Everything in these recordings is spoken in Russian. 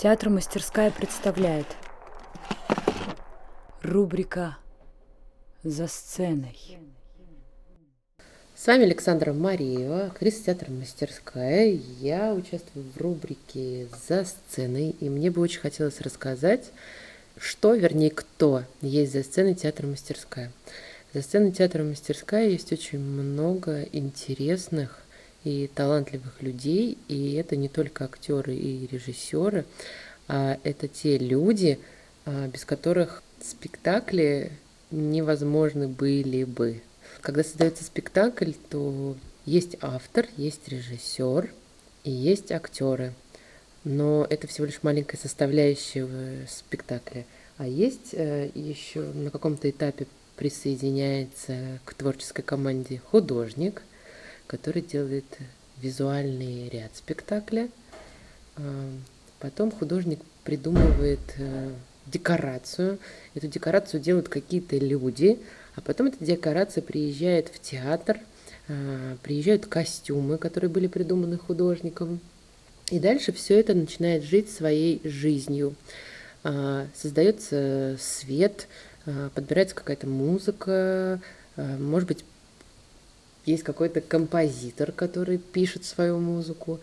Театр «Мастерская» представляет Рубрика «За сценой» С вами Александра Мариева, актриса театра «Мастерская». Я участвую в рубрике «За сценой», и мне бы очень хотелось рассказать, что, вернее, кто есть за сценой театра «Мастерская». За сценой театра «Мастерская» есть очень много интересных и талантливых людей, и это не только актеры и режиссеры, а это те люди, а, без которых спектакли невозможны были бы. Когда создается спектакль, то есть автор, есть режиссер и есть актеры. Но это всего лишь маленькая составляющая спектакля. А есть э, еще на каком-то этапе присоединяется к творческой команде художник, который делает визуальный ряд спектакля. А, потом художник придумывает э, декорацию. Эту декорацию делают какие-то люди, а потом эта декорация приезжает в театр, а, приезжают костюмы, которые были придуманы художником. И дальше все это начинает жить своей жизнью. А, создается свет, подбирается какая-то музыка, может быть, есть какой-то композитор, который пишет свою музыку.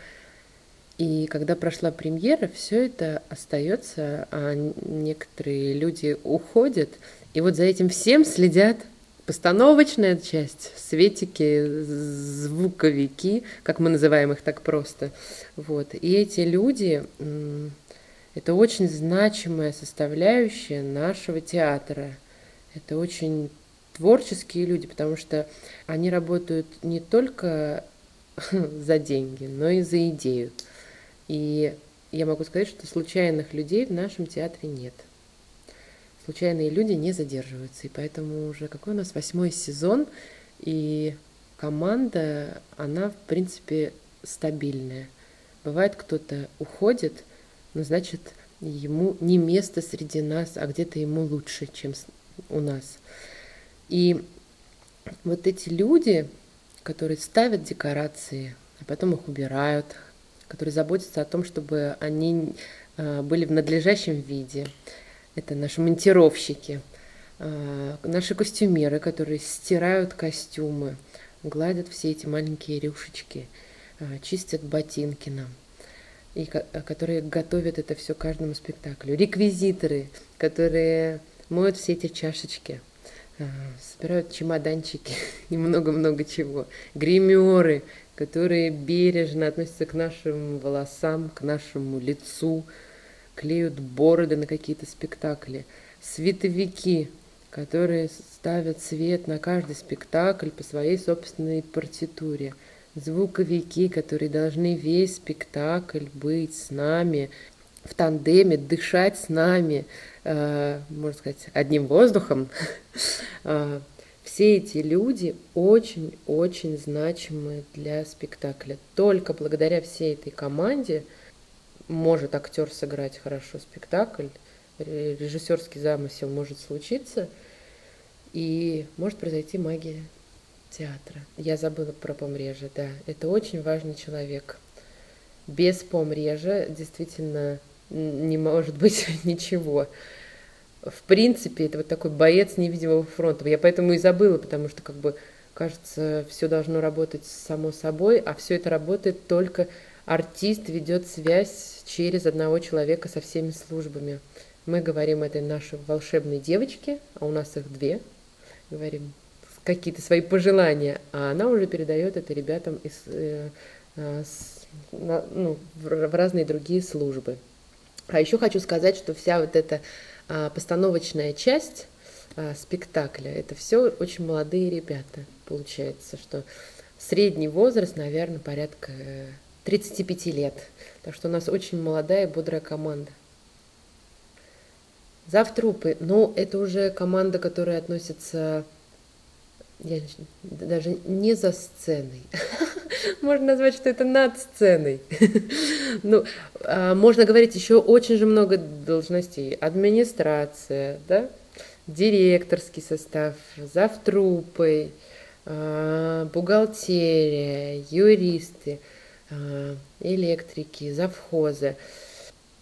И когда прошла премьера, все это остается, а некоторые люди уходят. И вот за этим всем следят постановочная часть, светики, звуковики, как мы называем их так просто. Вот. И эти люди, это очень значимая составляющая нашего театра. Это очень творческие люди, потому что они работают не только за деньги, но и за идею. И я могу сказать, что случайных людей в нашем театре нет. Случайные люди не задерживаются, и поэтому уже какой у нас восьмой сезон, и команда, она, в принципе, стабильная. Бывает, кто-то уходит, но значит, ему не место среди нас, а где-то ему лучше, чем у нас. И вот эти люди, которые ставят декорации, а потом их убирают, которые заботятся о том, чтобы они а, были в надлежащем виде. Это наши монтировщики, а, наши костюмеры, которые стирают костюмы, гладят все эти маленькие рюшечки, а, чистят ботинки нам и которые готовят это все каждому спектаклю. Реквизиторы, которые моют все эти чашечки – собирают чемоданчики и много-много чего. Гримеры, которые бережно относятся к нашим волосам, к нашему лицу, клеют бороды на какие-то спектакли. Световики, которые ставят свет на каждый спектакль по своей собственной партитуре. Звуковики, которые должны весь спектакль быть с нами, в тандеме, дышать с нами, э, можно сказать, одним воздухом. Э, все эти люди очень-очень значимы для спектакля. Только благодаря всей этой команде может актер сыграть хорошо спектакль, режиссерский замысел может случиться, и может произойти магия театра. Я забыла про Помрежа, да. Это очень важный человек. Без Помрежа действительно не может быть ничего. В принципе, это вот такой боец невидимого фронта. Я поэтому и забыла, потому что как бы кажется, все должно работать само собой, а все это работает только артист ведет связь через одного человека со всеми службами. Мы говорим этой нашей волшебной девочке, а у нас их две, говорим какие-то свои пожелания, а она уже передает это ребятам из, э, э, с, на, ну, в, в разные другие службы. А еще хочу сказать, что вся вот эта а, постановочная часть а, спектакля, это все очень молодые ребята. Получается, что средний возраст, наверное, порядка 35 лет. Так что у нас очень молодая и бодрая команда. Завтрупы, ну, это уже команда, которая относится я даже не за сценой. Можно назвать, что это над сценой. ну, а, можно говорить еще очень же много должностей. Администрация, да? директорский состав, завтрупой, а, бухгалтерия, юристы, а, электрики, завхозы.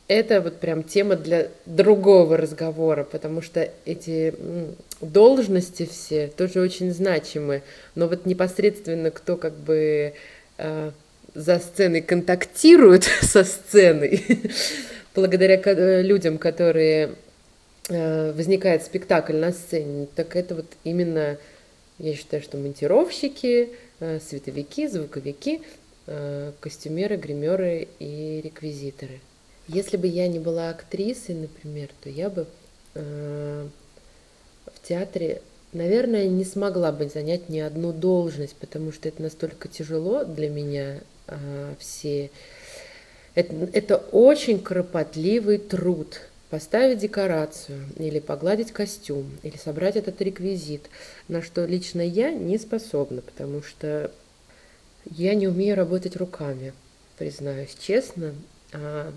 Это вот прям тема для другого разговора, потому что эти должности все тоже очень значимы, но вот непосредственно кто как бы э, за сценой контактирует со сценой, благодаря э, людям, которые э, возникает спектакль на сцене, так это вот именно, я считаю, что монтировщики, э, световики, звуковики, костюмеры, гримеры и реквизиторы. Если бы я не была актрисой, например, то я бы э, в театре, наверное, не смогла бы занять ни одну должность, потому что это настолько тяжело для меня э, все. Это, это очень кропотливый труд. Поставить декорацию, или погладить костюм, или собрать этот реквизит, на что лично я не способна, потому что я не умею работать руками, признаюсь честно. А,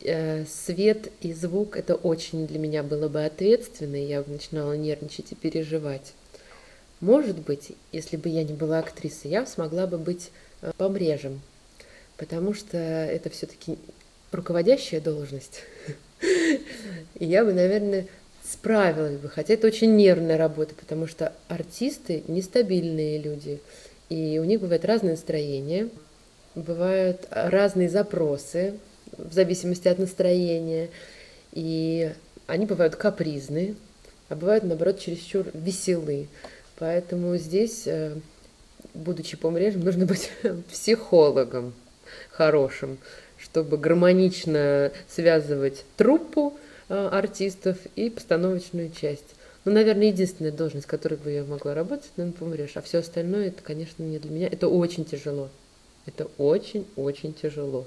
свет и звук это очень для меня было бы ответственно, и я начинала нервничать и переживать. Может быть, если бы я не была актрисой, я смогла бы быть э, помрежем, потому что это все-таки руководящая должность. И я бы, наверное, справилась бы, хотя это очень нервная работа, потому что артисты нестабильные люди, и у них бывает разное настроение, бывают разные запросы, в зависимости от настроения. И они бывают капризны, а бывают, наоборот, чересчур веселы. Поэтому здесь, э, будучи помрежем, нужно быть психологом хорошим, чтобы гармонично связывать труппу э, артистов и постановочную часть. Ну, наверное, единственная должность, которой бы я могла работать, наверное, помреж. А все остальное, это, конечно, не для меня. Это очень тяжело. Это очень-очень тяжело.